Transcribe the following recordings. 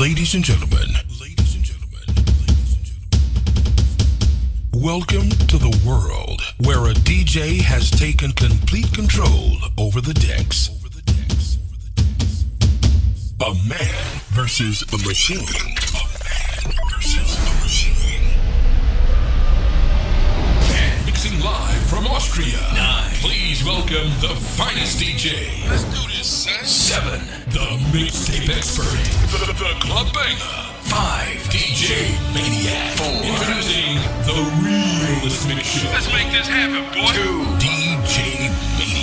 Ladies and gentlemen, ladies and gentlemen, welcome to the world where a DJ has taken complete control over the decks. A man versus a machine. A man versus a machine. And mixing live from Austria. Nine. Please welcome the finest DJ. Let's do this, son. Seven. The mixtape expert. The, the club banger. Five. DJ Maniac. Four. Introducing the realest mix show. Let's make this happen, boy. Two. DJ Maniac.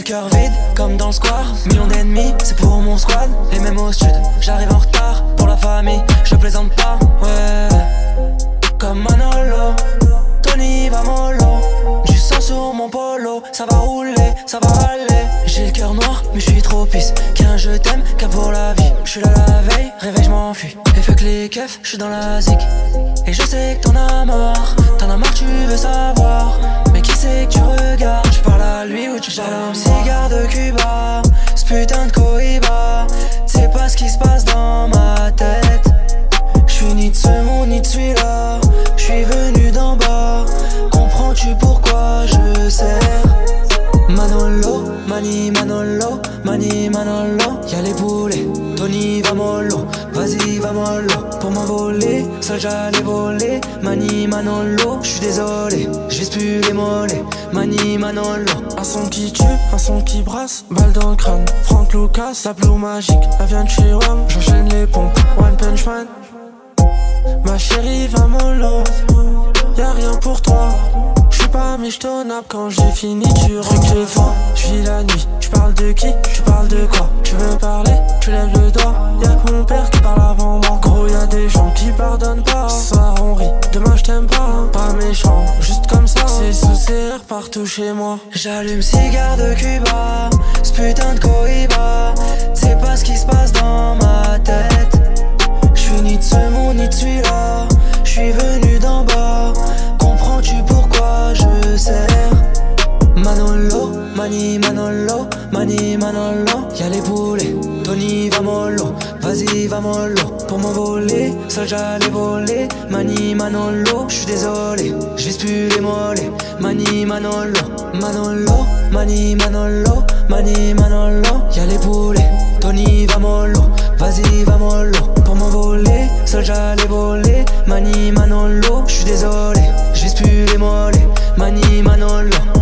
Le cœur vide, comme dans le square. Millions d'ennemis, c'est pour mon squad. Les mêmes au sud, j'arrive en retard. Pour la famille, je plaisante pas, ouais. Comme Manolo, Tony va mollo. Du sang sur mon polo, ça va rouler, ça va aller. J'ai le cœur noir, mais je suis trop pisse. Je t'aime, qu'un pour la vie. Je suis là la veille, réveil, je m'enfuis. Et fuck les keufs, je suis dans la zik. Et je sais que t'en as marre, t'en as marre, tu veux savoir. Mais qui c'est que tu regardes? Je parle à lui ou tu parles à Cigare de Cuba, ce putain de Cohiba. C'est pas ce qui se passe Manolo, y'a les boulets, Tony va mollo, vas-y va mollo, pour m'envoler, seul j'allais voler, Mani Manolo, j'suis désolé, je plus les mollets, Mani Manolo. Un son qui tue, un son qui brasse, balle dans le crâne, Franck Lucas, la blue magique, elle vient de chez Wam, j'enchaîne les pompes, One Punch Man. Ma chérie va mollo, y'a rien pour toi. Pas mais j't'onnappe quand j'ai fini, tu rentres le fond. J'vis la nuit, tu parles de qui, tu parles de quoi? Tu veux parler, tu lèves le doigt. Y'a que mon père qui parle avant moi. Gros, y'a des gens qui pardonnent pas. Soir on rit, demain j't'aime pas. Pas méchant, juste comme ça. C'est sous partout chez moi. J'allume cigare de Cuba, ce putain de Cohiba. C'est pas ce qui se passe dans ma tête. J'suis ni de ce monde ni de celui-là. J'suis venu d'en bas. Mani Manolo, Mani Manolo, y'a les boulets, Tony va mollo, vas-y va mollo, pour m'envoler, seul j'allais voler, Mani Manolo, j'suis désolé, j'vise plus les mollets, Mani Manolo, Manolo, Mani Manolo, Mani Manolo, y'a les boulets, Tony va mollo, vas-y va mollo, pour m'envoler, seul j'allais voler, Mani Manolo, j'suis désolé, j'vise plus les mollets, Mani Manolo.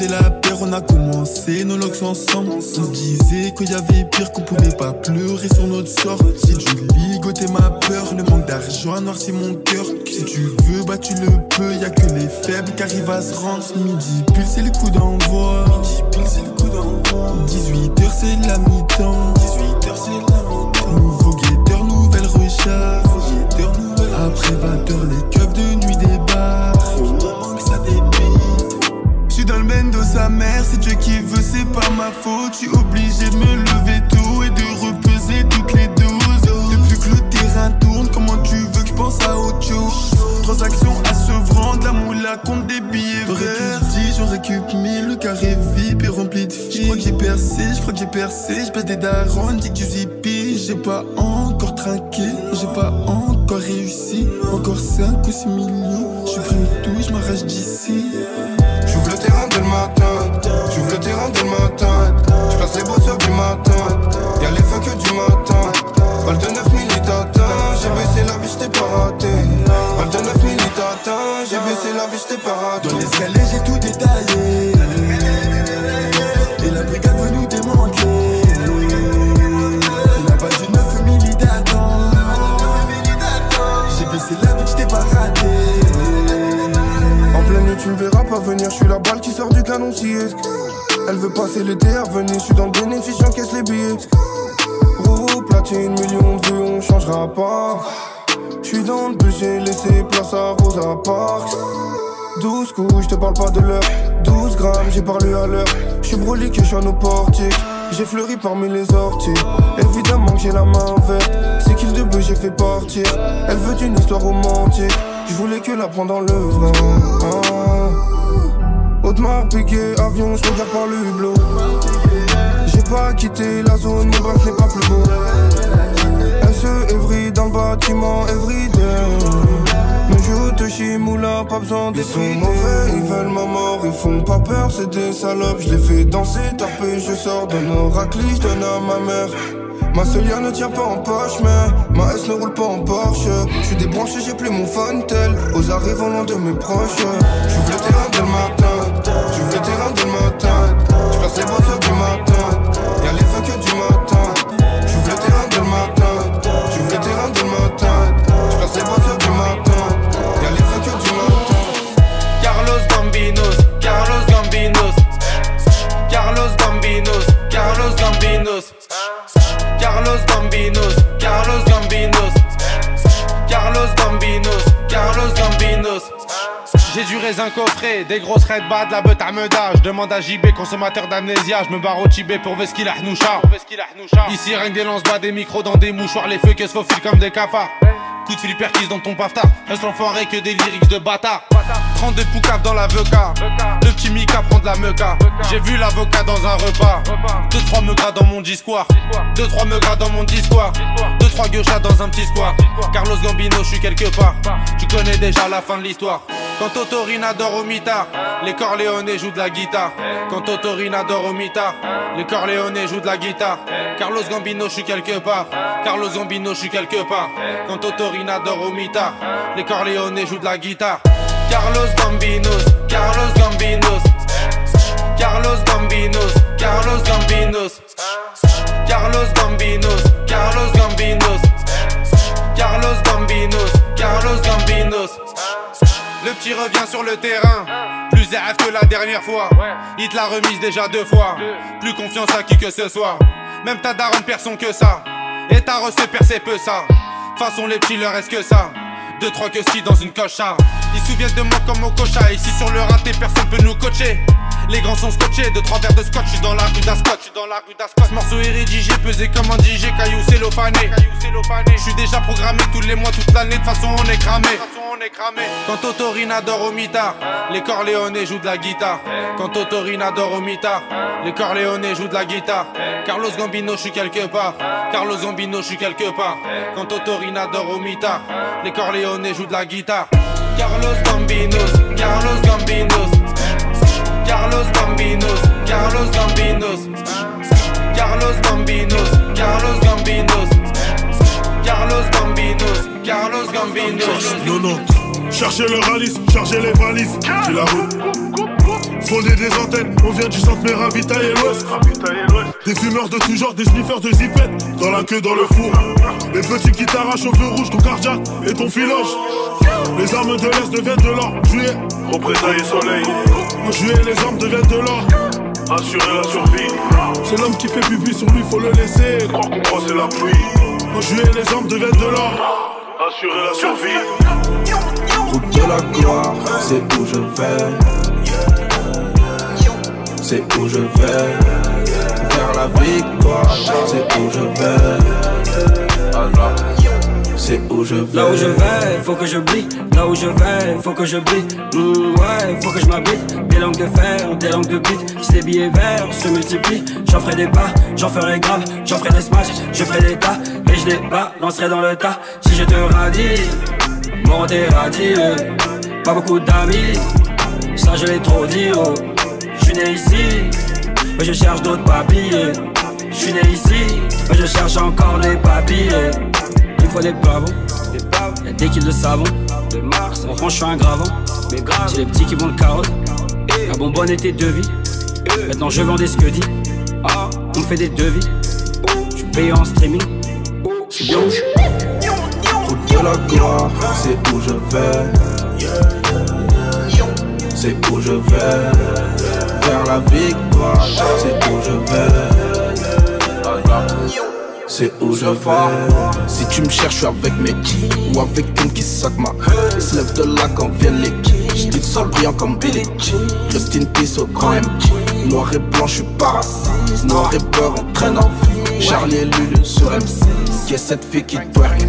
Faisait la paire, on a commencé nos locks ensemble. On se disait qu'il y avait pire, qu'on pouvait pas pleurer sur notre sort. Si tu ligotais ma peur, le manque d'argent a noirci mon cœur. Si tu veux, bah tu le peux, y a que les faibles qui arrivent à se rendre. Midi pile, c'est le coup d'envoi. Midi pile, c'est le coup d'envoi. 18h, c'est la mi-temps. 18h, c'est la mi-temps. Nouveau guetteur, nouvelle recharge. Après 20h, les keufs de nuit débarquent. Dans le de sa mère, c'est Dieu qui veut, c'est pas ma faute. J'suis obligé de me lever tôt et de repeser toutes les doses. Depuis que le terrain tourne, comment tu veux que je pense à autre chose? Transaction à se vendre, la moula compte des billets verts. dit, j'en récup 1000, le carré VIP est rempli de filles. J'crois que j'ai percé, j'crois que j'ai percé, j'passe des darons, dis que du zippy. J'ai pas encore trinqué, j'ai pas encore réussi. Encore 5 ou 6 millions, j'suis pris tout, j'm'arrache d'ici. Je suis la balle qui sort du canon scié. Elle veut passer l'été venir, je suis dans le bénéfice, j'encaisse les billets. Roux, platine, millions de vues, on m'arrêtera pas. J'suis dans le bus, j'ai laissé place à Rosa Parks. 12 coups, j'te parle pas de l'heure. 12 grammes, j'ai parlé à l'heure. J'suis brûlé que j'suis au portique. J'ai fleuri parmi les orties. Évidemment que j'ai la main verte. C'est qu'il de bœuf, j'ai fait partir. Elle veut une histoire romantique. Je voulais que la prendre dans le vent. Ah. Avion, je regarde par le hublot. J'ai pas quitté la zone, mon bac n'est pas plus beau. SE Evry dans le bâtiment, everyday. Joues de chimoula, pas besoin de Ils sont mauvais, ils veulent ma mort, ils font pas peur, c'est des salopes. Je les fais danser, taper, je sors de nos raclis, je donne à ma mère. Ma Celia ne tient pas en poche, mais ma S ne roule pas en Porsche. Je suis débranché, j'ai plus mon tel Aux arrivants loin de mes proches. J'ouvre le terrain dès le matin. J'ouvre le terrain dès le matin. J'passe les boisseurs du matin. Coffré, des grosses red de la beute à. Je demande à JB, consommateur d'amnésia. Je me barre au Tibet pour Veski la Ici, rien des lance-bas, des micros dans des mouchoirs. Les feux que se faufilent comme des cafards. Coup de fil dans ton paftard. Reste l'enfoiré que des lyrics de bâtard. 32 poucaves dans l'avocat. Le petit Mika prend de la meuca. J'ai vu l'avocat dans un repas. 2-3 meugras dans mon discours. 2-3 meugras dans mon discours. 2-3 gueuchas dans un petit square. Carlos Gambino, je suis quelque part. Tu connais déjà la fin de l'histoire. Quand Totorina dort au mitard, les Corléonais jouent de la guitare. Quand Totorina dort au mitard, les Corléonais jouent de la guitare. Carlos Gambino, je suis quelque part. Carlos Gambino, je suis quelque part. Quand Totorina dort au mitard, les Corléonais jouent de la guitare. Carlos Gambinos, Carlos Gambinos, Carlos Gambinos, Carlos Gambinos, Carlos Gambinos, Petit revient sur le terrain, plus rêve que la dernière fois. Il te l'a remise déjà deux fois, plus confiance à qui que ce soit. Même ta daronne personne que ça, et ta reçu percé peu ça. Façon les petits leur reste que ça. Deux, trois que si dans une cocha. Ils souviennent de moi comme au cocha. Ici sur le raté, personne peut nous coacher. Les grands sont scotchés, deux, trois verres de scotch. J'suis dans la rue d'Ascot, dans la rue. Ce morceau est rédigé, pesé comme un DJ, caillou cellophané. J'suis déjà programmé tous les mois, toute l'année. De façon, on est cramé. Quand Totorina dort au mitard, les Corléonais jouent de la guitare. Quand Totorina dort au mitard, les Corléonais jouent de la guitare. Carlos Gambino, je suis quelque part. Carlos Gambino, je suis quelque part. Quand Totorina dort au mitard, les Corléonais jouent de la guitare. Carlos Gambinos, Carlos Gambinos, Carlos Gambinos, Carlos Gambinos, Carlos Gambinos, Carlos Gambinos, Carlos Gambinos, Carlos Gambinos. Non, non, cherchez le ralice, chargez les valises, j'ai la route. Fonder des antennes, on vient du centre mais ravitailler l'ouest. Des fumeurs de tout genre, des sniffeurs de zipette, dans la queue, dans le four. Les petits qui t'arrachent au feu rouge, ton cardiaque et ton filoche. Les armes de l'Est deviennent de l'or. Juillet, représailles soleil. En juillet, les armes deviennent de l'or. Assurer la survie. C'est l'homme qui fait pipi sur lui, faut le laisser. Croire qu'on c'est la pluie. En juillet, les armes deviennent de l'or. Assurer la survie. Route de la gloire, c'est où je vais c'est où je vais. Vers la victoire, c'est où je vais. C'est où je vais. Là où je vais, faut que je. Là où je vais, faut que je. Mmh, ouais, faut que je m'habite. Des langues de fer, des langues de bite. Si les billets verts se multiplient, j'en ferai des pas, j'en ferai grave, j'en ferai des smash, je ferai des tas. Et je les balancerai dans le tas. Si je te radie, mon radie. Pas beaucoup d'amis, ça je l'ai trop dit, oh suis né ici, mais je cherche d'autres papiers. Je suis né ici, mais je cherche encore des papiers. Faut des pavons, y'a des kills de savon. De Mars, on range, un gravant. Mais grave, c'est les petits qui vont le carotte. La bonbonne était de vie. Maintenant je vends des scudis. Ah, on fait des devis. Je suis payé en streaming. C'est bien Route de la gloire, c'est où je vais. C'est où je vais vers la victoire, c'est où je vais. C'est où je vais? Si tu me cherches, je suis avec mes ou avec une qui sac ma Se lève de là quand viennent les Je dis sol brillant comme Billy Christine Peace au grand MG. Noir et blanc, je suis parasite. Noir et peur, on traîne en vie. Charlie et Lulu sur MC. Qui est cette fille qui twerk?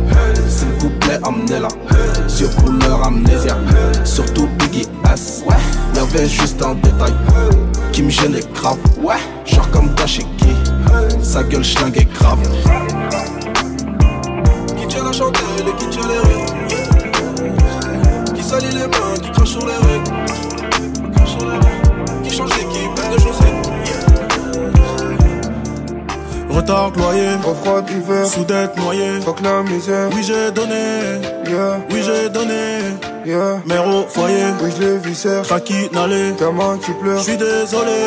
S'il vous plaît, amenez-la. Sur couleur amnésia. Surtout Biggie S. Il y avait juste un détail qui me gênait grave. Genre comme Dashiki. Sa gueule schlingue grave. Qui tient la chandelle et qui tient les rues. Qui salit les mains, qui crache sur les règles Qui change d'équipe, de chaussettes Retard loyer, au froid d'hiver, soudette noyée, fuck la misère. Oui j'ai donné, yeah, oui j'ai donné, yeah, mère au foyer, oui je les viscère, Traki n'allait, main qui pleure, je suis désolé,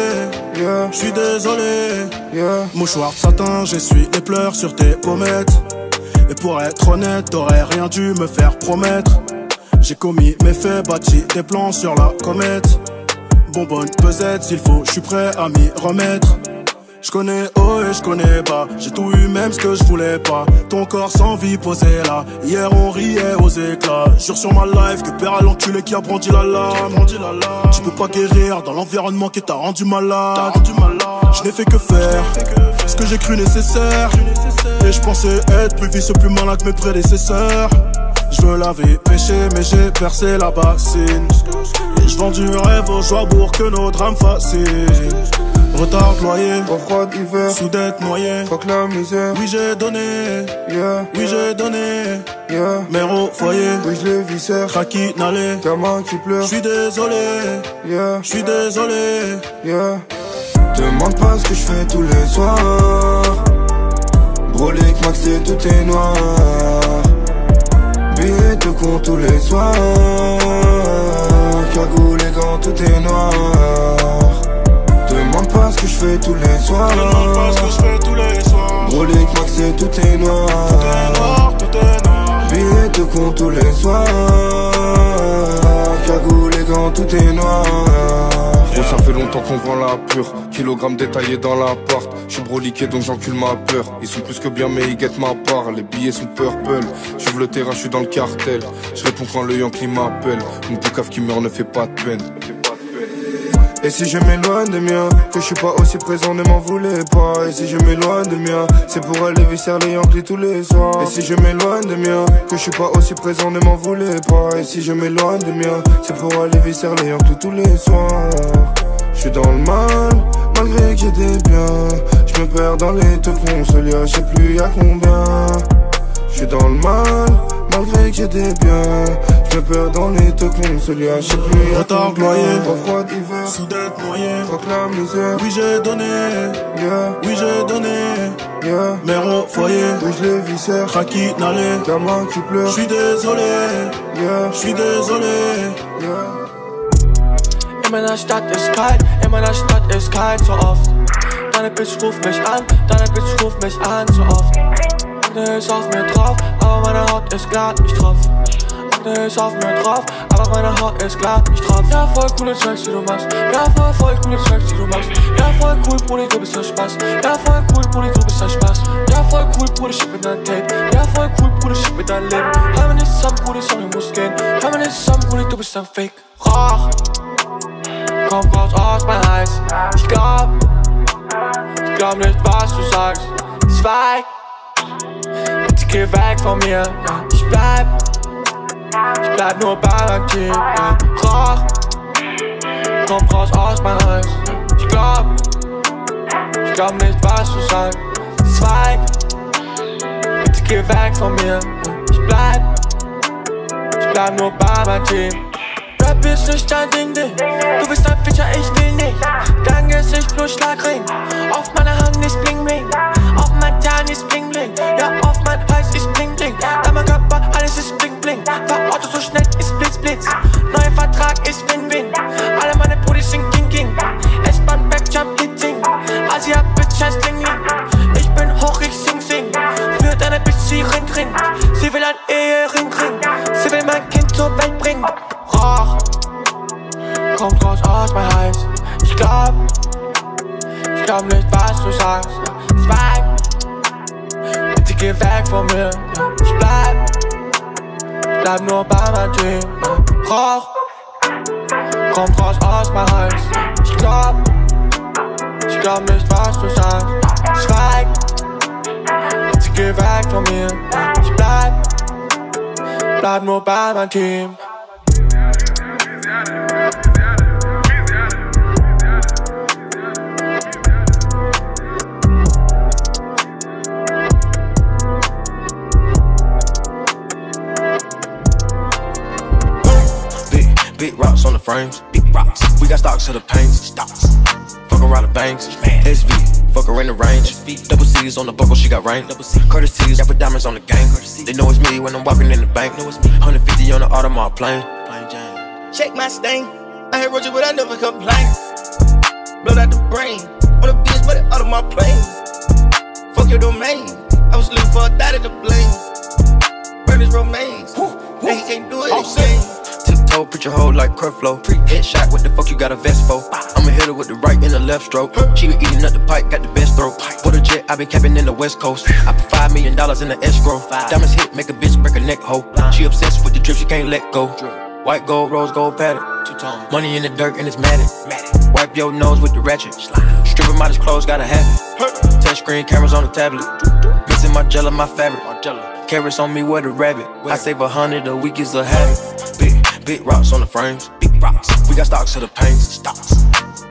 yeah, je suis désolé, yeah. Mouchoir satin, j'essuie les pleurs sur tes pommettes. Et pour être honnête, t'aurais rien dû me faire promettre. J'ai commis mes faits, bâti des plans sur la comète. Bonbonne pesette, s'il faut, je suis prêt à m'y remettre. Je connais haut et je connais bas, j'ai tout eu même ce que je voulais pas. Ton corps sans vie posé là, hier on riait aux éclats. Jure sur ma life que père à l'enculé qui a brandi la lame. Tu peux pas guérir dans l'environnement qui t'a rendu malade. Je n'ai fait que faire ce que j'ai cru nécessaire. Et je pensais être plus vicieux, plus malin que mes prédécesseurs. Je veux laver, péché, mais j'ai percé la bassine. Et je vends du rêve aux joies pour que nos drames fascinent. Retard loyer, au froid d'hiver, soudette noyée, fuck la misère. Oui j'ai donné, yeah, oui j'ai donné, yeah, mère au foyer, oui je les viscère, Traki n'allait, main qui pleure. Je suis désolé, yeah, je suis désolé, yeah. Demande pas ce que je fais tous les soirs. Brolic, Max et tout est noir. Billets de con tous les soirs. Cagoule les gants, tout est noir. Demande pas ce que je fais tous les soirs. Demande pas ce que je fais tous les soirs. Brolic, Max et tout est noir. Tout est noir, tout est noir. Billets de con tous les soirs. Cagoule les gants, tout est noir. Gros, ça fait longtemps qu'on vend la pure. Kilogramme détaillé dans l'appart. Je suis broliqué donc j'encule ma peur. Ils sont plus que bien, mais ils guettent ma part. Les billets sont purple. J'ouvre le terrain, je suis dans le cartel. Je réponds quand le Yankee m'appelle. Mon cave qui meurt ne fait pas de peine. Et si je m'éloigne de mien, que je suis pas aussi présent, ne m'en voulez pas. Et si je m'éloigne de mien, c'est pour aller visser les Yankees tous les soirs. Et si je m'éloigne de mien, que je suis pas aussi présent, ne m'en voulez pas. Et si je m'éloigne de mien, c'est pour aller visser les Yankees tous les soirs. Je suis dans le mal, malgré qu'il y ait des biens. Je me perds dans les te consoliers, je sais plus y'a combien. Je suis dans le mal, malgré que j'ai des biens. Je me perds dans les je sais plus Retard combien. noyé, Au froid d'hiver, fuck la misère. Oui j'ai donné, Yeah, oui j'ai donné, yeah. mère au foyer, Oui, je les viscère. Traki n'allait, Gamin qui pleure. Je suis désolé, Yeah, je suis désolé. yeah. In meiner Stadt ist kalt, in meiner Stadt ist kalt so oft. Deine Bitch ruft mich an, deine Bitch ruft mich an so oft. Akne ist auf mir drauf, aber meine Haut ist glatt, ich drauf. Akne ist auf mir drauf, aber meine Haut ist glatt, ich drauf. Ja, voll coole Tracks, die du machst. Ja, voll, voll coole Tracks, die du machst. Ja, voll cool, Brudi, du bist der Spaß. Ja, voll cool, Brudi, du bist der Spaß. Ja, voll cool, Brudi, schick mir dein Tape. Ja, voll cool, Brudi, schick mir dein Leben. Hör mir nicht zusammen, Brudi, sorry, muss gehen. Hör mir nicht zusammen, Brudi, du bist ein Fake. Rauch kommt raus aus mein Hals. Ich glaub, ich glaub nicht, was du sagst. Zweig, bitte geh weg von mir. Ich bleib, ich bleib nur bei meinem Team. Ja, Rauch kommt raus aus mein Hals. Ich glaub, ich glaub nicht, was du sagst. Zweig, bitte geh weg von mir. Ich bleib, ich bleib nur bei meinem Team. Rap ist nicht dein Ding, Ding. Du bist ein Feature, ich will nicht. Gesicht plus Schlagring. Auf meiner Hand ist Bling Bling. Auf mein Tarn ist Bling Bling. Ja, auf mein Hals ist Bling Bling. Da mein Körper, alles ist Bling Bling. Fahr Auto so schnell ist Blitz Blitz. Neuer Vertrag ist Win Win. Alle meine Brudis sind King King. S-Bahn, Backjump, Hitting. Asia, Bitch, heißt Ling Ling. Ich bin hoch, ich sing Sing. Für deine Bitch, sie Ring Ring. Glaub nicht, was du sagst. Zweig, geh weg von mir, ja. Ich bleib, bleib nur bei meinem Team, ja. Rauch, kommt raus aus meinem Hals. Ich glaub, ich glaub nicht, was du sagst. Schweig, sie geh weg von mir, ja. Ich bleib, bleib nur bei meinem Team. Frames. Big rocks. We got stocks to the pains. Stocks. Fuck around the banks. Man. SV. Fuck her in the range. Double C's on the buckle, she got rank. Courtesies, got put diamonds on the gang. Courtesy. They know it's me when I'm walking in the bank. Know it's me. 150 on the Audemars plane. Check my stain. I heard Roger, but I never complain. Blood out the brain. On the bitch, but it out of my plane. Fuck your domain. I was looking for a dot in the blame. Burn his remains. And he can't do it again put your hoe like Creflo. Headshot, what the fuck you got a vest for? I'ma hit her with the right and the left stroke. She been eating up the pipe, got the best throat. What a jet, I been capping in the West Coast. I put five million dollars in the escrow. Diamonds hit, make a bitch break her neck hoe. She obsessed with the drip, she can't let go. White gold, rose gold pattern. Money in the dirt and it's matted. Wipe your nose with the ratchet. Strip him out his clothes, gotta have it. Touch screen cameras on the tablet. Mixing my and my fabric. Carrots on me, where the rabbit. I save a hundred a week is a habit. Big Big rocks on the frames, big rocks. We got stocks to the pains, stocks.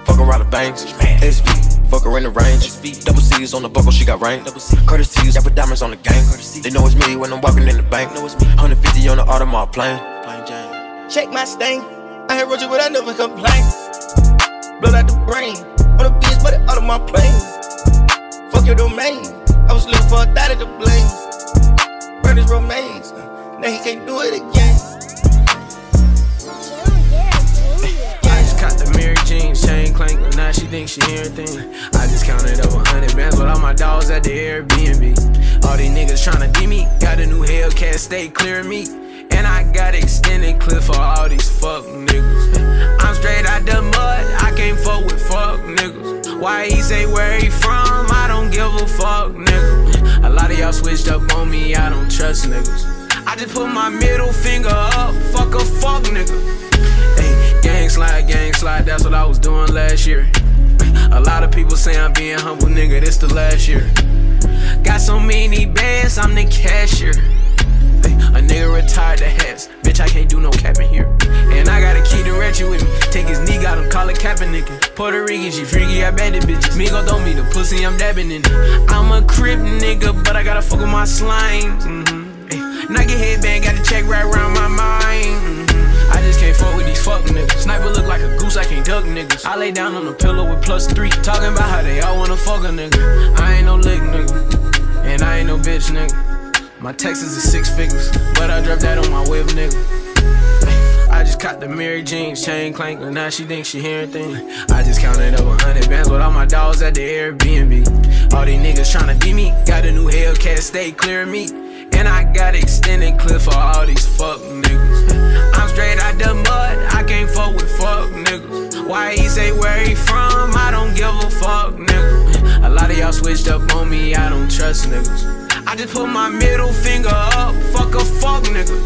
Fuck around the banks, SV. Fuck her in the range. Double C's on the buckle, she got rank. Courtesies, got put diamonds on the gang. They know it's me when I'm walking in the bank. Know it's me. 150 on the Audemars plane. Check my stain. I heard Roger, but I never complain. Blood out the brain. On the bitch, but it out of my plane. Fuck your domain. I was looking for a at the blame. Burn his remains. Now he can't do it again. Jeans, chain clank, now she thinks she hearing things. I just counted up a 100 bands with all my dogs at the Airbnb. All these niggas tryna D me, got a new Hellcat, stay clear of me. And I got extended clip for all these fuck niggas. I'm straight out the mud, I can't fuck with fuck niggas. Why he say where he from? I don't give a fuck, nigga. A lot of y'all switched up on me, I don't trust niggas. I just put my middle finger up, fuck a fuck nigga. Gang slide, gang slide, that's what I was doing last year. A lot of people say I'm being humble, nigga, this the last year. Got so many bands, I'm the cashier. A nigga retired the hats, bitch, I can't do no capping here. And I got a key to ratchet with me. Take his knee, got him, call it capping nigga. Puerto Rican, she freaky, I bet it bitches. Me gon' throw me the pussy, I'm dabbing in it. I'm a crip nigga, but I gotta fuck with my slime. Mm-hmm. Nike headband, got the check right around my mind. Mm-hmm. Can't fuck with these fuck niggas. Sniper look like a goose, I can't duck niggas. I lay down on the pillow with plus three. Talking about how they all wanna fuck a nigga. I ain't no lick nigga. And I ain't no bitch nigga. My Texas is six figures. But I dropped that on my whip nigga. I just caught the Mary Jeans chain clank, and now she thinks she hearing things. I just counted up a hundred bands with all my dogs at the Airbnb. All these niggas tryna beat me, got a new Hellcat, stay clear of me. And I got extended clip for all these fuck niggas. I'm straight out the mud, I can't fuck with fuck niggas. Why he say where he from? I don't give a fuck, nigga. A lot of y'all switched up on me, I don't trust niggas. I just put my middle finger up, fuck a fuck nigga.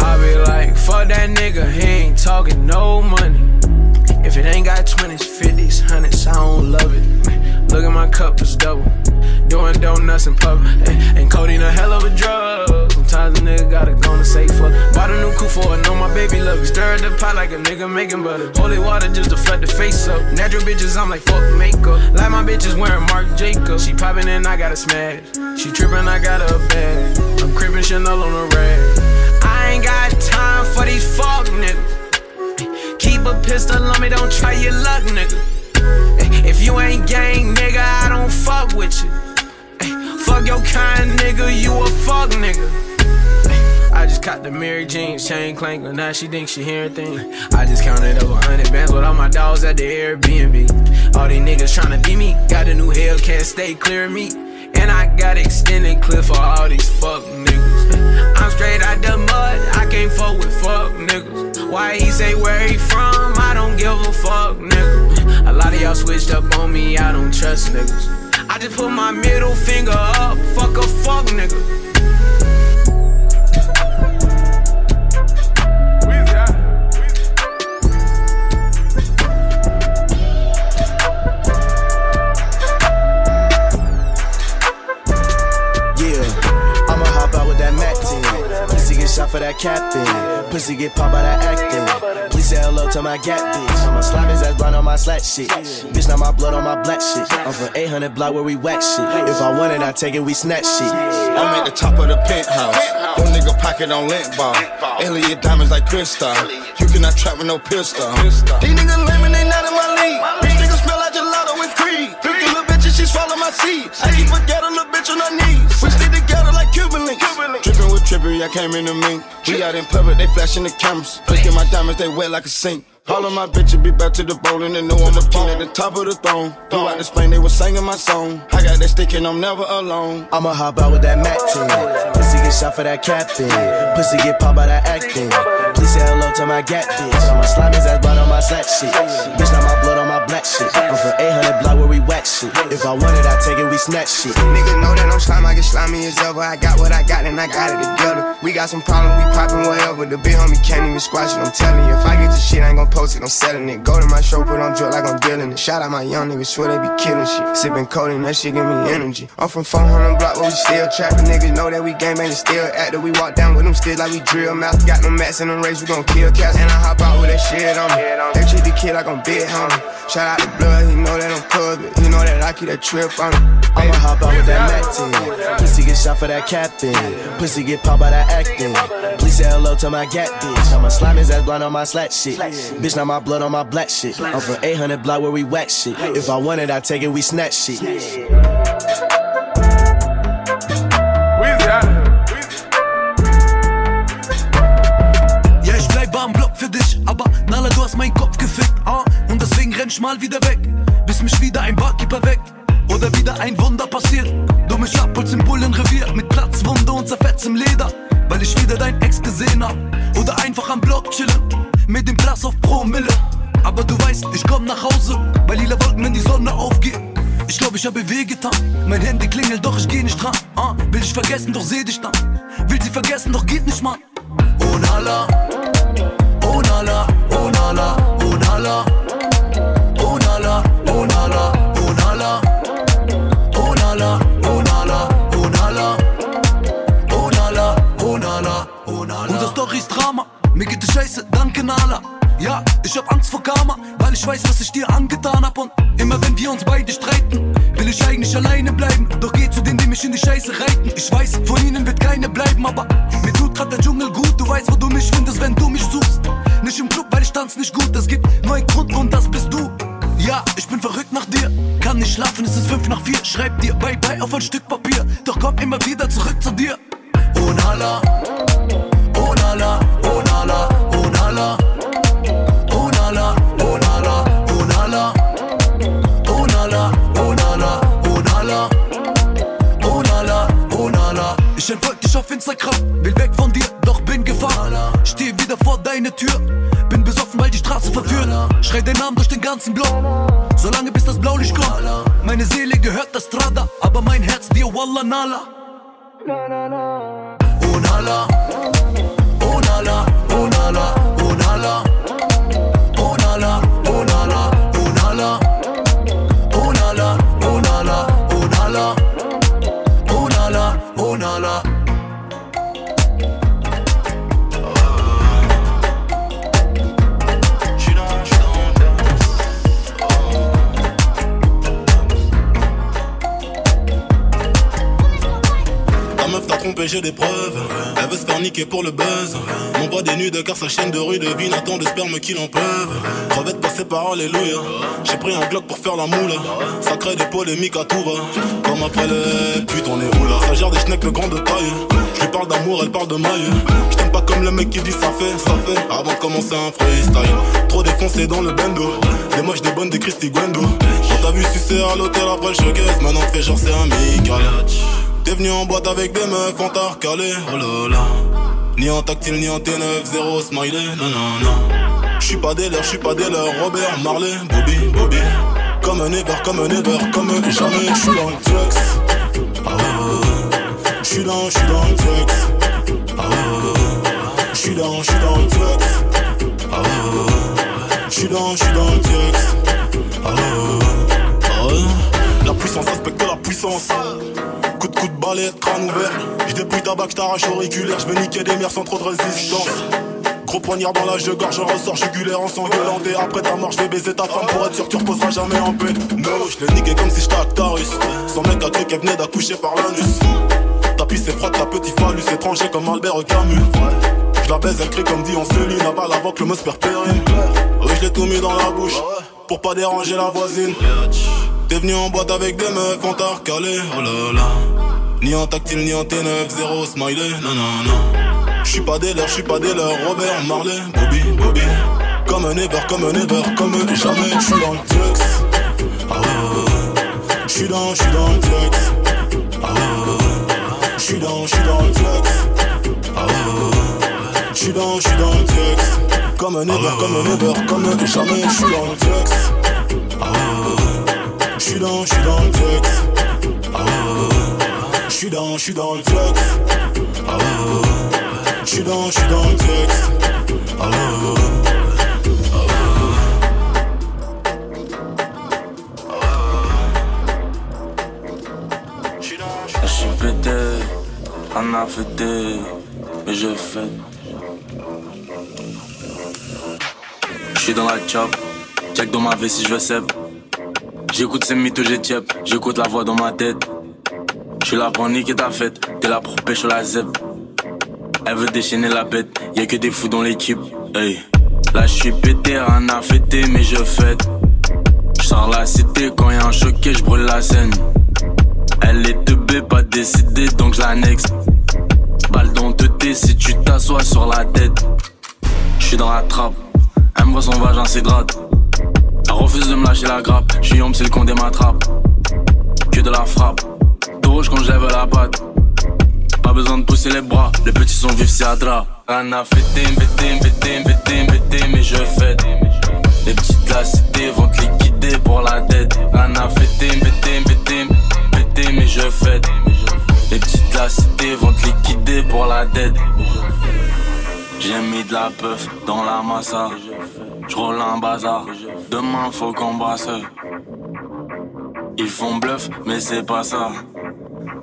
I be like, fuck that nigga, he ain't talking no money. If it ain't got 20s, 50s, 100s, I don't love it. Look at my cup, it's double. Doing donuts in public. And codeine a hell of a drug. Sometimes a nigga gotta go and say fuck. Bought a new coupe for her, know my baby love it. Stir the pot like a nigga making butter. Holy water just to flood the face up. Natural bitches, I'm like fuck makeup. Like my bitches wearing Marc Jacobs. She popping and I gotta smash. She tripping, I got a bag. I'm crippin' Chanel on a rag. I ain't got time for these fuck niggas. Keep a pistol on me, don't try your luck, nigga. If you ain't gang, nigga, I don't fuck with you. Fuck your kind, nigga, you a fuck nigga. I just caught the Mary Jeans chain clank, now she thinks she hearing things. I just counted over 100 bands with all my dogs at the Airbnb. All these niggas tryna beat me, got a new Hellcat, stay clear of me. And I got extended clip for all these fuck niggas. I'm straight out the mud, I can't fuck with fuck niggas. Why he say where he from? I don't give a fuck, nigga. A lot of y'all switched up on me, I don't trust niggas. I just put my middle finger up. Fuck a fuck nigga. Pussy get popped by that acting. Please say hello to my gap bitch. My slime is as blind on my slack shit. Bitch, not my blood on my black shit. I'm from 800 block where we whack shit. If I want it, I take it, we snatch shit. I'm at the top of the penthouse. Them nigga pocket on lint bar. Alien diamonds like crystal. You cannot trap with no pistol. These niggas lame and they not in my league. These niggas smell like gelato with cream. Freaky little bitches, she swallow my seed. I keep a ghetto little bitch on her knees. Trippery, I came in the mink. We out in public, they flashing the cameras. At my diamonds, they wet like a sink. All of my bitches be back to the bowling and know I'm a king at the top of the throne. Throughout the Spain, they was singing my song. I got that stick and I'm never alone. I'ma hop out with that Mac team. Pussy get shot for that captain. Pussy get popped by that acting. Please say hello to my gap bitch. My slime is ass blood on my slack shit. Bitch, not my blood on black shit. I'm from 800 block where we whack shit. If I want it, I take it, we snatch shit. Nigga know that I'm slime, I get slimy as ever. I got what I got and I got it together. We got some problems, we poppin' whatever. The big homie can't even squash it, I'm telling you. If I get the shit, I ain't gon' post it, I'm selling it. Go to my show, put on drip like I'm dealing it. Shout out my young niggas, swear they be killing shit. Sippin' codeine, that shit give me energy. I'm from 400 block, but we still trappin'. Niggas know that we game ain't still active. We walk down with them still like we drill mouth. Got no mats in the race, we gon' kill cats. And I hop out with that shit on me. They treat the kid like I'm big homie. Shout out to blood, he know that I'm but he know that I keep that trip on me. I'ma hop out with that Mac team. Pussy get shot for that captain. Pussy get popped by that acting. Please say hello to my gap bitch. I'm a slime his ass blind on my slack shit. Bitch, not my blood on my black shit. I'm from 800 block where we whack shit. If I want it, I take it, we snatch shit. Ich mal wieder weg, bis mich wieder ein Barkeeper weckt. Oder wieder ein Wunder passiert. Du mich abholst im Bullenrevier mit Platzwunde und zerfetztem Leder, weil ich wieder dein Ex gesehen hab. Oder einfach am Block chillen, mit dem Glas auf Promille. Aber du weißt, ich komm nach Hause, bei lila Wolken, wenn die Sonne aufgeht. Ich glaub, ich habe wehgetan. Mein Handy klingelt, doch ich geh nicht dran. Ah, will ich vergessen, doch seh dich dann. Will sie vergessen, doch geht nicht, Mann. Oh Nala, oh Nala, oh Nala, oh Nala. Nala, oh Nala, oh Nala. Oh Nala, oh Nala, oh Nala. Oh Nala, oh Nala, oh Nala. Unser Story ist Drama, mir geht es scheiße, danke Nala. Ja, ich hab Angst vor Karma, weil ich weiß, was ich dir angetan hab. Und immer wenn wir uns beide streiten, will ich eigentlich alleine bleiben. Doch geh zu denen, die mich in die Scheiße reiten. Ich weiß, von ihnen wird keine bleiben, aber mir tut grad der Dschungel gut. Du weißt, wo du mich findest, wenn du mich suchst. Nicht im Club, weil ich tanz nicht gut. Es gibt nur einen Grund und das bist du. Ja, ich bin verrückt nach dir. Kann nicht schlafen, es ist fünf nach vier. Schreib dir bye bye auf ein Stück Papier. Doch komm immer wieder zurück zu dir. Oh Nala, oh Nala, oh Nala, oh Nala. Oh Nala, oh Nala, oh Nala. Oh Nala, oh Nala, oh Nala. Oh Nala, oh Nala. Ich entfolg dich auf Instagram, will weg von dir, wieder vor deine Tür, bin besoffen, weil die Straße verführt. Schrei den Namen durch den ganzen Block, solange bis das Blaulicht kommt. Meine Seele gehört der Strada, aber mein Herz dir, Wallah Nala. Oh Nala, j'ai des preuves. Elle veut se faire niquer pour le buzz. M'envoie des nudes car sa chaîne de rue devine attend de sperme qu'il en pleuve. Crevette passée par Alléluia. J'ai pris un Glock pour faire la moule. Ça crée des polémiques à tout va. Comme après les putes, on est où Ça gère des schnecks de taille. Je lui parle d'amour, elle parle de maille. Je t'aime pas comme le mec qui dit ça fait, ça fait. Avant de commencer un freestyle. Trop défoncé dans le bendo. Des moches, des bonnes, des Christy Gwendo. Quand t'as vu sucer à l'hôtel après le showcase, maintenant fais genre c'est amical. T'es venu en boîte avec des meufs en tard calé, oh. Ni en tactile, ni en T9, zéro smiley, non non non. J'suis pas des leurs, j'suis pas des leurs, Robert, Marley, Bobby, Bobby. Comme un ever, comme un ever, comme jamais. J'suis dans le Tux. Ah J'suis dans, j'suis dans le Tux. Ah J'suis dans, j'suis dans le Tux. Ah J'suis dans, j'suis dans le Tux. Ah La puissance respecte la puissance. Coup de coup de balai, crâne ouvert. J'dépouille ta bague, j't'arrache auriculaire. J'vais niquer des mères sans trop de résistance. Gros poignard dans la gorge, je ressors jugulaire en s'engueulant Et après ta mort, je vais baiser ta femme pour être sûr que tu reposeras jamais en paix No, je l'ai niqué comme si j'étais Actarus Son mec a cru qu'elle venait d'accoucher par l'anus Tapis c'est froid, ta petit phallus étranger comme Albert Camus Je la baise, elle crie comme dit on Céline Avale avant que le mot se Oui, je l'ai tout mis dans la bouche Pour pas déranger la voisine T'es venu en boîte avec des meufs, on t'a recalé, oh là là Ni en tactile, ni en T9, zéro smiley, non non non J'suis pas des leurs, j'suis pas des leurs, Robert Marley, Bobby, Bobby. Comme un ever, comme un ever, comme jamais, j'suis dans le tux. Ah J'suis dans, j'suis dans le tux. Ah J'suis dans, j'suis dans le tux. Ah J'suis dans, j'suis dans le. Comme un ever, comme un ever, comme jamais, j'suis dans le tux. Ah J'suis dans, j'suis dans le tux. Ah J'suis dans, j'suis dans le tux. Ah J'suis dans, j'suis dans le texte. Ah, Je suis pété, en a fêté, mais je fais. J'suis dans la chop, check dans ma vie si je veux. J'écoute ces mythos, j'ai tiep, j'écoute la voix dans ma tête. J'suis là pour niquer ta fête, t'es là pour pêcher la zèbre. Elle veut déchaîner la bête, y'a que des fous dans l'équipe. Hey. Là je suis pété, rien à fêter, mais je fête. J'sors la cité quand y'a un choqué, j'brûle la scène. Elle est teubée, pas décidée, donc j'lannexe. Balle dans te si tu t'assois sur la tête. J'suis dans la trappe, elle me voit son vagin s'hydrate. Elle refuse de me lâcher la grappe, j'suis homme, c'est le con des m'attrape. Que de la frappe, tout rouge quand je lève la patte. Pas besoin de pousser les bras, les petits sont vifs, c'est. Rien à fêter, fêter, fêter, fêter, fêter, mais je fête. Les petites de la cité vont te liquider pour la dette. Rien à fêter, fêter, fêter, fêter, mais je fête. Les petites de la cité vont te liquider pour la dette. J'ai mis de la peuf dans la massa. J'roule un bazar. Demain faut qu'on brasse. Ils font bluff, mais c'est pas ça.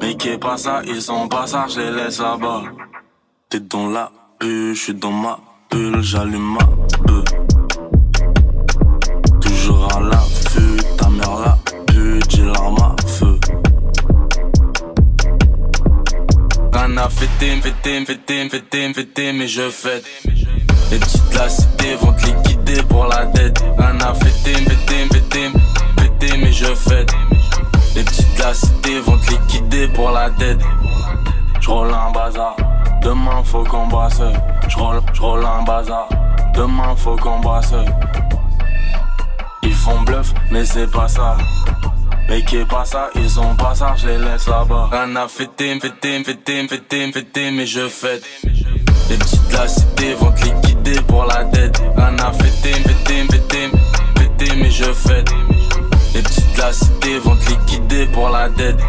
Mais qui est pas ça, ils sont pas ça, je les laisse là-bas. T'es dans la bulle, je suis dans ma bulle, j'allume ma bulle. Toujours à l'affût, ta mère la pute, j'ai l'arme à feu. Rien à fêter, fêter, fêter, fêter, fêter, mais je fête. Les petites la cité vont te liquider pour la dette. À fêter, fêter, fêter, fêter, mais je fête. Les petites de la cité vont te liquider pour la dette. J'roule un bazar, demain faut qu'on brasse. J'roule, j'roule un bazar, demain faut qu'on brasse. Ils font bluff, mais c'est pas ça. Mais qui pas ça, ils sont pas ça, je les laisse là-bas. Rien à fêter, fêter, fêter, fêter, fêter, mais je fête. Les petites de la cité vont te liquider pour la dette. Rien à fêter, fêter, fêter, fêter, mais je fête. Les petites de la cité vont te liquider pour la dette.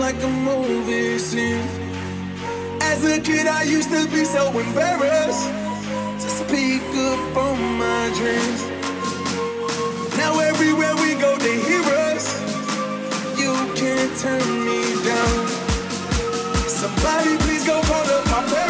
Like a movie scene. As a kid, I used to be so embarrassed to speak up on my dreams. Now everywhere we go, they hear us. You can't turn me down. Somebody please go call up my parents.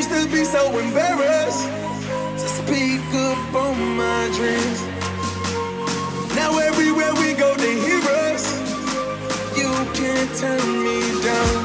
used to be so embarrassed to speak up on my dreams. Now everywhere we go, they hear us. You can't turn me down.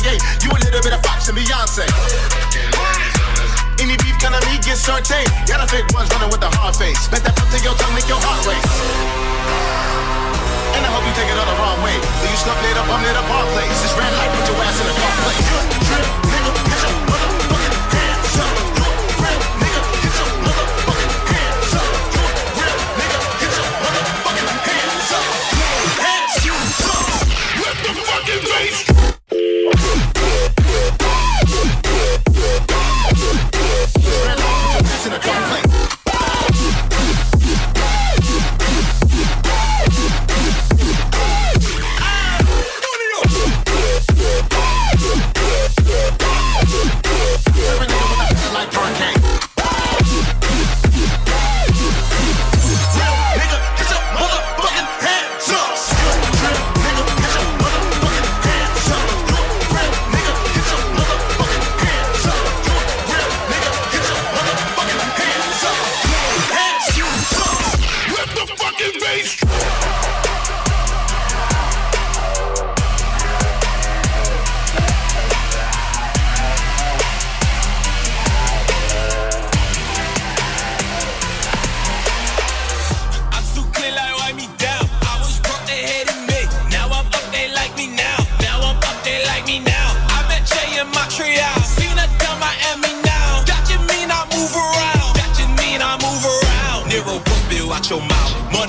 Kanye. You a little bit of Fox and Beyonce. Any beef kind of meat get sauteed. Got a fake ones running with a hard face. Bet that pump to your tongue make your heart race. And I hope you take it all the wrong way. Leave you snuffed up on near up, bar place. It's red light, put your ass in a car place. Drip,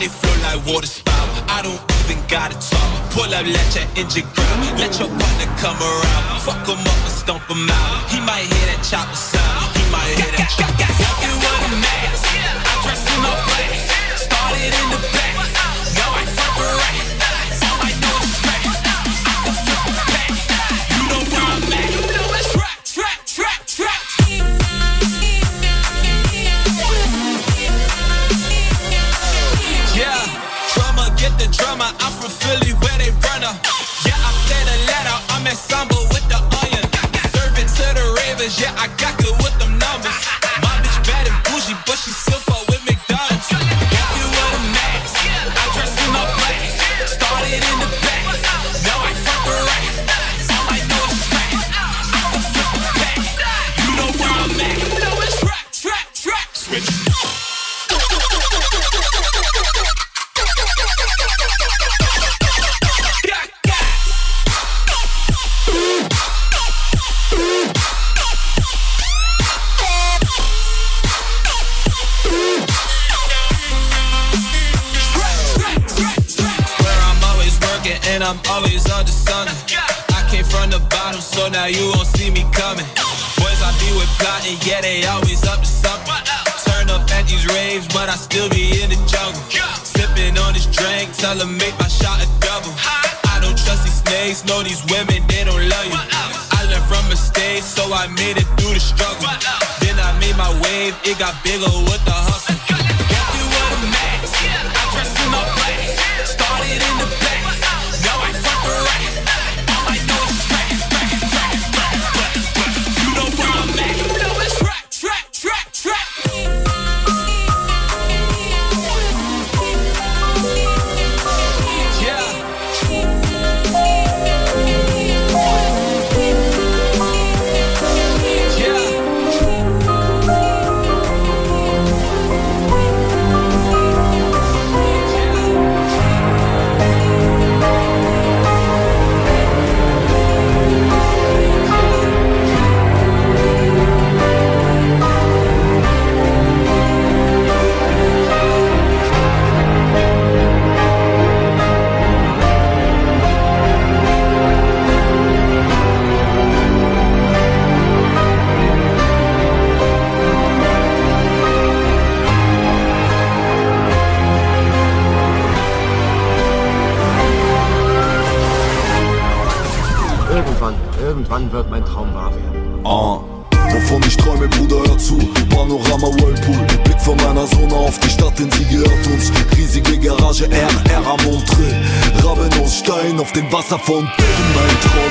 Money flow like water spout. I don't even gotta talk. Pull up, let your engine ground. Let your partner come around. Fuck him up and stomp him out. He might hear that chopper sound. He might hear that chopper sound. I'm always under something. I came from the bottom, so now you won't see me coming. Boys I be with plotting, yeah, they always up to something. Turn up at these raves, but I still be in the jungle. Sipping on this drink, tell 'em make my shot a double. I don't trust these snakes, know these women, they don't love you. I learned from mistakes, so I made it through the struggle. Then I made my wave, it got bigger with the hustle. Irgendwann wird mein Traum wahr werden. Ah. Wovon ich träume, Bruder, hör zu. Panorama Whirlpool. Blick von meiner Sonne auf die Stadt, denn sie gehört uns. Riesige Garage, RR am Montreux. Raben aus Stein auf dem Wasserfontänen. Mein Traum,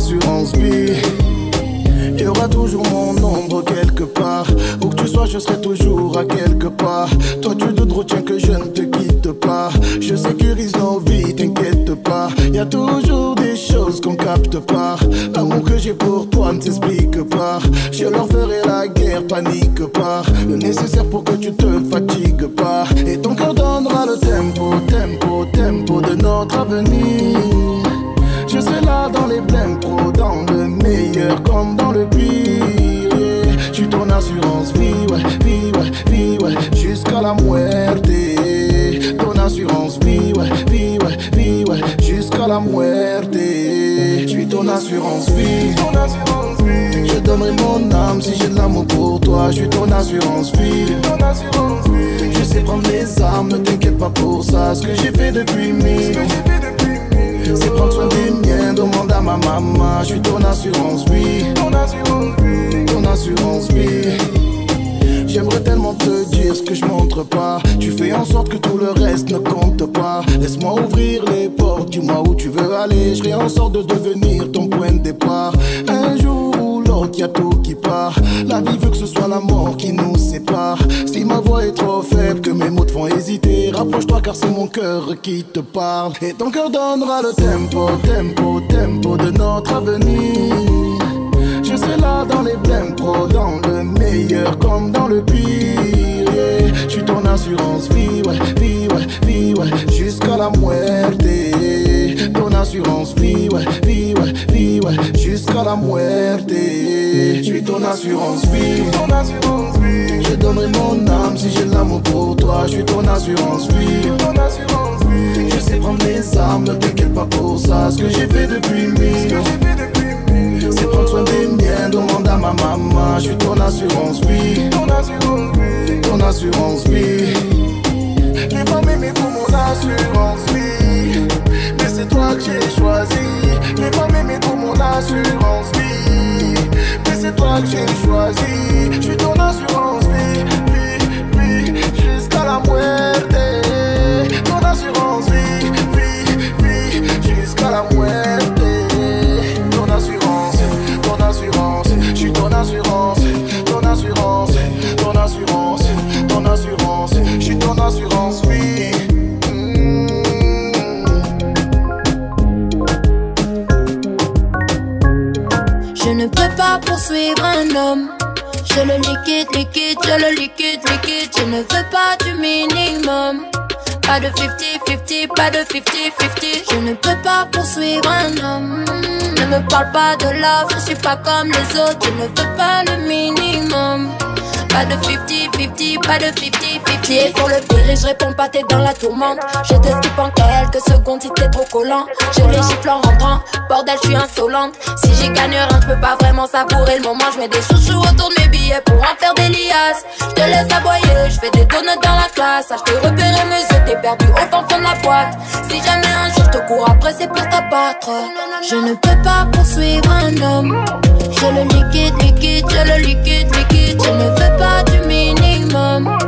assurance vie. Il y aura toujours mon ombre quelque part. Où que tu sois, je serai toujours à quelque part. Toi, tu te retiens que je ne te quitte pas. Je sécurise nos vies, t'inquiète pas. Y a toujours des choses qu'on capte pas. L'amour que j'ai pour toi ne s'explique pas. Je leur ferai la guerre, panique pas. Le nécessaire pour que tu te fatigues pas. Et ton cœur donnera le tempo, tempo, tempo de notre avenir. Dans le pire. Je suis ton assurance vie, ouais, vie, ouais, vie, ouais, jusqu'à la muerte. Ton assurance vie, ouais, vie, ouais, vie, ouais, jusqu'à la muerte. Je suis ton assurance vie, ton assurance vie. Je donnerai mon âme si j'ai de l'amour pour toi. Je suis ton assurance vie, ton assurance. Je sais prendre les armes, ne t'inquiète pas pour ça. Ce que j'ai fait depuis mille. C'est prendre soin des miens, demande à ma maman. Je suis ton assurance, oui. Ton assurance, oui. Ton assurance, oui. J'aimerais tellement te dire ce que je montre pas. Tu fais en sorte que tout le reste ne compte pas. Laisse-moi ouvrir les portes, dis-moi où tu veux aller. Je en sorte de devenir ton point de départ. Un jour l'autre, y a tout qui part. La vie veut que ce soit la mort qui nous sépare. Si ma voix est trop faible, que mes mots te font hésiter, rapproche-toi car c'est mon cœur qui te parle. Et ton cœur donnera le tempo, tempo, tempo de notre avenir. Je serai là dans les pleins pro, dans le meilleur comme dans le pire. Je suis ton assurance vie, ouais, vie, ouais, vie, ouais, jusqu'à la muerte. Ton assurance vie, ouais, vie, ouais, vie, ouais, jusqu'à la muerte. Je suis ton assurance vie, ton assurance vie. Je donnerai mon âme si j'ai l'amour pour toi. Je suis ton assurance vie, ton assurance vie. Je sais prendre les armes, ne t'inquiète pas pour ça. Ce que j'ai fait depuis mille. C'est prendre soin des miens, demande à ma maman. Je suis ton assurance, oui. Ton assurance, oui. Ton assurance, oui. Les femmes aimées pour mon assurance, oui. Mais c'est toi que j'ai choisi. Les femmes aimées pour mon assurance, oui. Mais c'est toi que j'ai choisi. Je suis ton assurance, oui. Oui, oui. Jusqu'à la muerte. Ton assurance, oui. Oui, oui. Jusqu'à la muerte. Assurance, je suis ton assurance, ton assurance, ton assurance, ton assurance, je suis ton assurance, oui. Je ne peux pas poursuivre un homme. Je le liquide, liquide, je le liquide, liquide. Je ne veux pas du minimum. Pas de 50-50, pas de 50-50. Je ne peux pas poursuivre un homme. Ne me parle pas de love, je suis pas comme les autres. Je ne veux pas le minimum. Pas de 50-50, pas de 50-50. Et pour le pire, je réponds pas, t'es dans la tourmente. Je te skip en quelques secondes si t'es trop collant. Je les gifle en rentrant, bordel, je suis insolente. Si j'y gagne rien, je peux pas vraiment savourer le moment. Je mets des chouchous autour de mes billets pour en faire des liasses. Je te laisse aboyer, je fais des donuts dans la classe. Je te mes yeux, t'es perdu au fond de la boîte. Si jamais un jour je te cours après, c'est pour t'abattre. Je ne peux pas poursuivre un homme. Je le liquide, liquide, je le liquide, liquide. Je ne veux pas du minimum.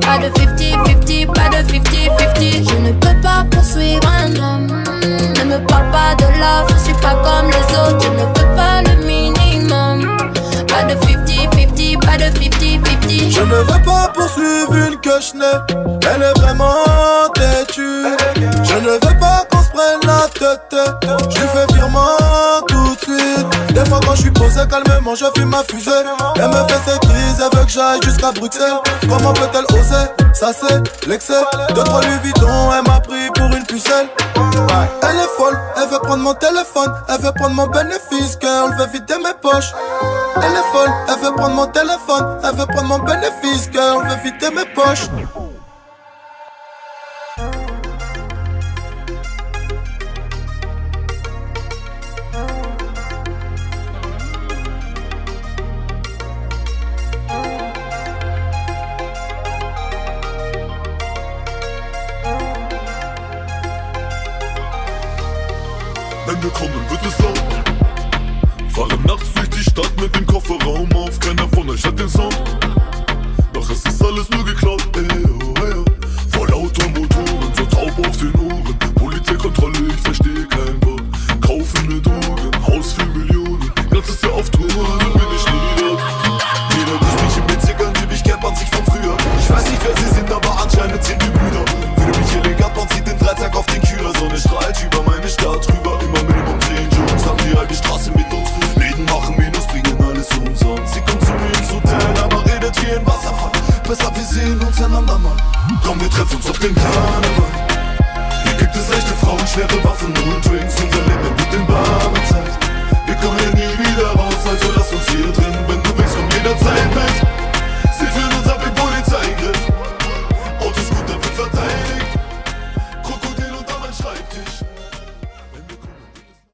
Pas de 50-50, pas de 50-50. Je ne peux pas poursuivre un homme. Ne me parle pas de love, je suis pas comme les autres. Je ne veux pas le minimum. Pas de 50-50, pas de 50-50. Je ne veux pas poursuivre une que. Elle est vraiment têtue. Je ne veux pas qu'on se prenne la tête. Je fais virement tout de suite. Des fois quand je suis posé calmement, je fume ma fusée. Elle me fait ses crises, elle veut que j'aille jusqu'à Bruxelles. Comment peut-elle oser Ça c'est l'excès? Deux trois Louis Vuitton, elle m'a pris pour une pucelle. Elle est folle, elle veut prendre mon téléphone, elle veut prendre mon bénéfice, girl, veut vider mes poches. Elle est folle, elle veut prendre mon téléphone, elle veut prendre mon bénéfice, girl, veut vider mes poches.